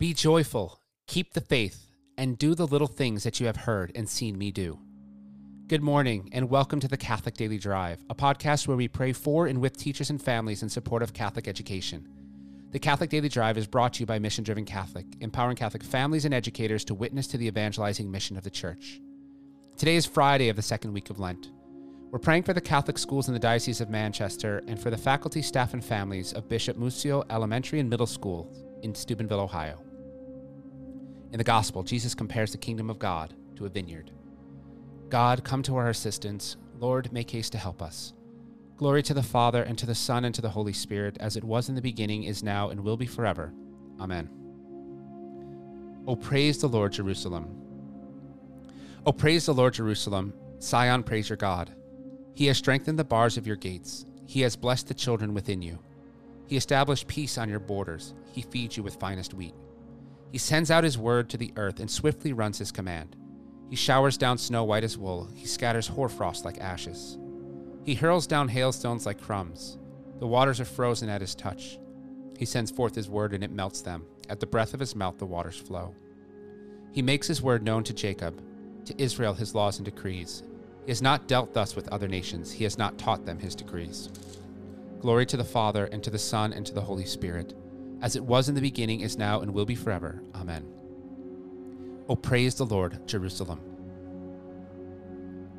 Be joyful, keep the faith, and do the little things that you have heard and seen me do. Good morning, and welcome to the Catholic Daily Drive, a podcast where we pray for and with teachers and families in support of Catholic education. The Catholic Daily Drive is brought to you by Mission Driven Catholic, empowering Catholic families and educators to witness to the evangelizing mission of the Church. Today is Friday of the second week of Lent. We're praying for the Catholic schools in the Diocese of Manchester and for the faculty, staff, and families of Bishop Mussio Elementary and Middle School in Steubenville, Ohio. In the Gospel, Jesus compares the kingdom of God to a vineyard. God, come to our assistance. Lord, make haste to help us. Glory to the Father, and to the Son, and to the Holy Spirit, as it was in the beginning, is now, and will be forever. Amen. O praise the Lord, Jerusalem. O praise the Lord, Jerusalem. Sion, praise your God. He has strengthened the bars of your gates. He has blessed the children within you. He established peace on your borders. He feeds you with finest wheat. He sends out his word to the earth and swiftly runs his command. He showers down snow white as wool. He scatters hoarfrost like ashes. He hurls down hailstones like crumbs. The waters are frozen at his touch. He sends forth his word and it melts them. At the breath of his mouth, the waters flow. He makes his word known to Jacob, to Israel his laws and decrees. He has not dealt thus with other nations, he has not taught them his decrees. Glory to the Father, and to the Son, and to the Holy Spirit, as it was in the beginning, is now, and will be forever. Amen. O praise the Lord, Jerusalem.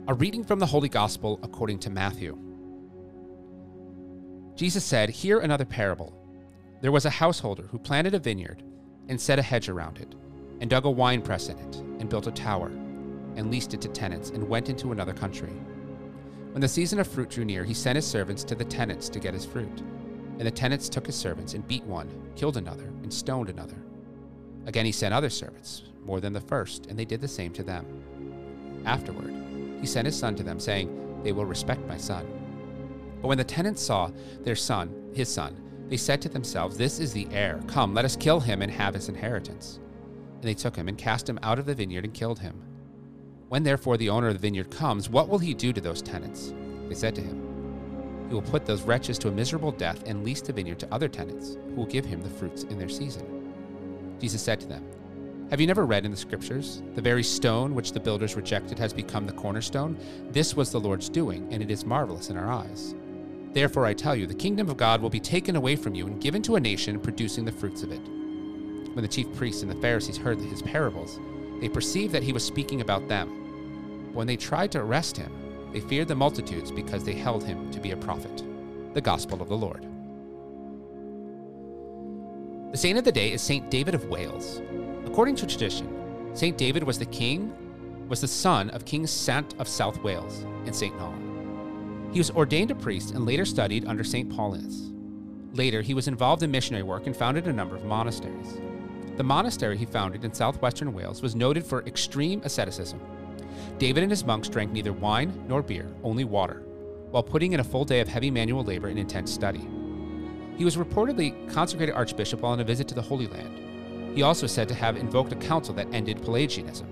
A reading from the Holy Gospel according to Matthew. Jesus said, Hear another parable. There was a householder who planted a vineyard, and set a hedge around it, and dug a winepress in it, and built a tower and leased it to tenants, and went into another country. When the season of fruit drew near, he sent his servants to the tenants to get his fruit. And the tenants took his servants and beat one, killed another, and stoned another. Again he sent other servants, more than the first, and they did the same to them. Afterward, he sent his son to them, saying, They will respect my son. But when the tenants saw their son, his son, they said to themselves, This is the heir. Come, let us kill him and have his inheritance. And they took him and cast him out of the vineyard and killed him. When therefore the owner of the vineyard comes, what will he do to those tenants? They said to him, He will put those wretches to a miserable death and lease the vineyard to other tenants, who will give him the fruits in their season. Jesus said to them, Have you never read in the scriptures, the very stone which the builders rejected has become the cornerstone? This was the Lord's doing, and it is marvelous in our eyes. Therefore I tell you, the kingdom of God will be taken away from you and given to a nation producing the fruits of it. When the chief priests and the Pharisees heard his parables, they perceived that he was speaking about them. When they tried to arrest him, they feared the multitudes because they held him to be a prophet. The Gospel of the Lord. The saint of the day is Saint David of Wales. According to tradition, Saint David was the king, was the son of King Sant of South Wales and Saint Non. He was ordained a priest and later studied under Saint Paulinus. Later, he was involved in missionary work and founded a number of monasteries. The monastery he founded in southwestern Wales was noted for extreme asceticism David and his monks drank neither wine nor beer, only water, while putting in a full day of heavy manual labor and intense study. He was reportedly consecrated archbishop while on a visit to the Holy Land. He also is said to have invoked a council that ended Pelagianism.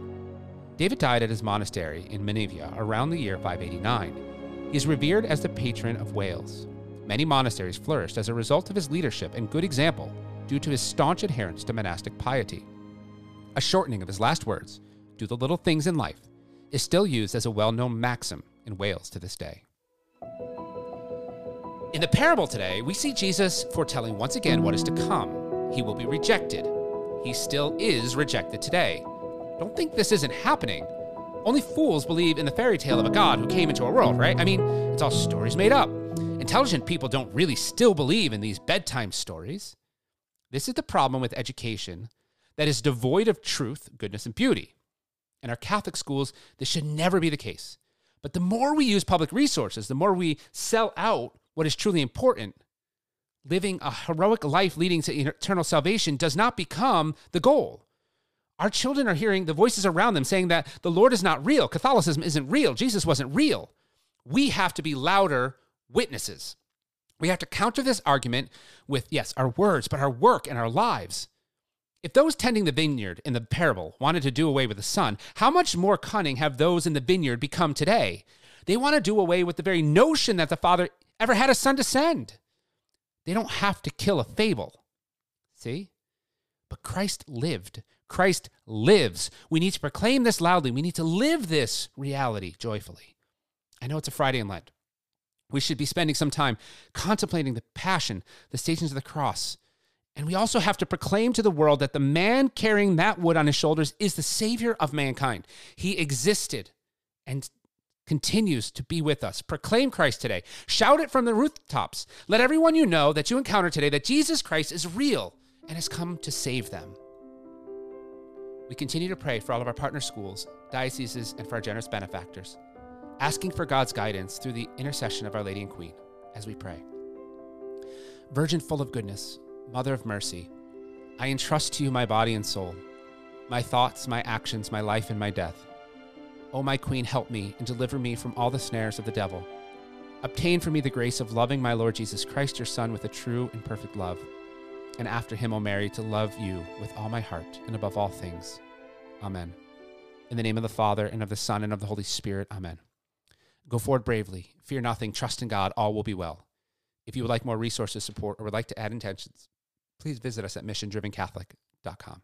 David died at his monastery in Menevia around the year 589. He is revered as the patron of Wales. Many monasteries flourished as a result of his leadership and good example due to his staunch adherence to monastic piety. A shortening of his last words do the little things in life is still used as a well known maxim in Wales to this day. In the parable today, we see Jesus foretelling once again what is to come. He will be rejected. He still is rejected today. Don't think this isn't happening. Only fools believe in the fairy tale of a God who came into our world, right? I mean, it's all stories made up. Intelligent people don't really still believe in these bedtime stories. This is the problem with education that is devoid of truth, goodness, and beauty. In our Catholic schools, this should never be the case. But the more we use public resources, the more we sell out what is truly important. Living a heroic life leading to eternal salvation does not become the goal. Our children are hearing the voices around them saying that the Lord is not real, Catholicism isn't real, Jesus wasn't real. We have to be louder witnesses. We have to counter this argument with, yes, our words, but our work and our lives. If those tending the vineyard in the parable wanted to do away with the son, how much more cunning have those in the vineyard become today? They want to do away with the very notion that the father ever had a son to send. They don't have to kill a fable. See? But Christ lived. Christ lives. We need to proclaim this loudly. We need to live this reality joyfully. I know it's a Friday in Lent. We should be spending some time contemplating the passion, the stations of the cross. And we also have to proclaim to the world that the man carrying that wood on his shoulders is the savior of mankind. He existed and continues to be with us. Proclaim Christ today. Shout it from the rooftops. Let everyone you know that you encounter today that Jesus Christ is real and has come to save them. We continue to pray for all of our partner schools, dioceses, and for our generous benefactors, asking for God's guidance through the intercession of Our Lady and Queen as we pray. Virgin full of goodness, Mother of mercy, I entrust to you my body and soul, my thoughts, my actions, my life, and my death. O my Queen, help me and deliver me from all the snares of the devil. Obtain for me the grace of loving my Lord Jesus Christ, your Son, with a true and perfect love. And after him, O Mary, to love you with all my heart and above all things. Amen. In the name of the Father, and of the Son, and of the Holy Spirit. Amen. Go forward bravely. Fear nothing. Trust in God. All will be well. If you would like more resources, support, or would like to add intentions, please visit us at missiondrivencatholic.com.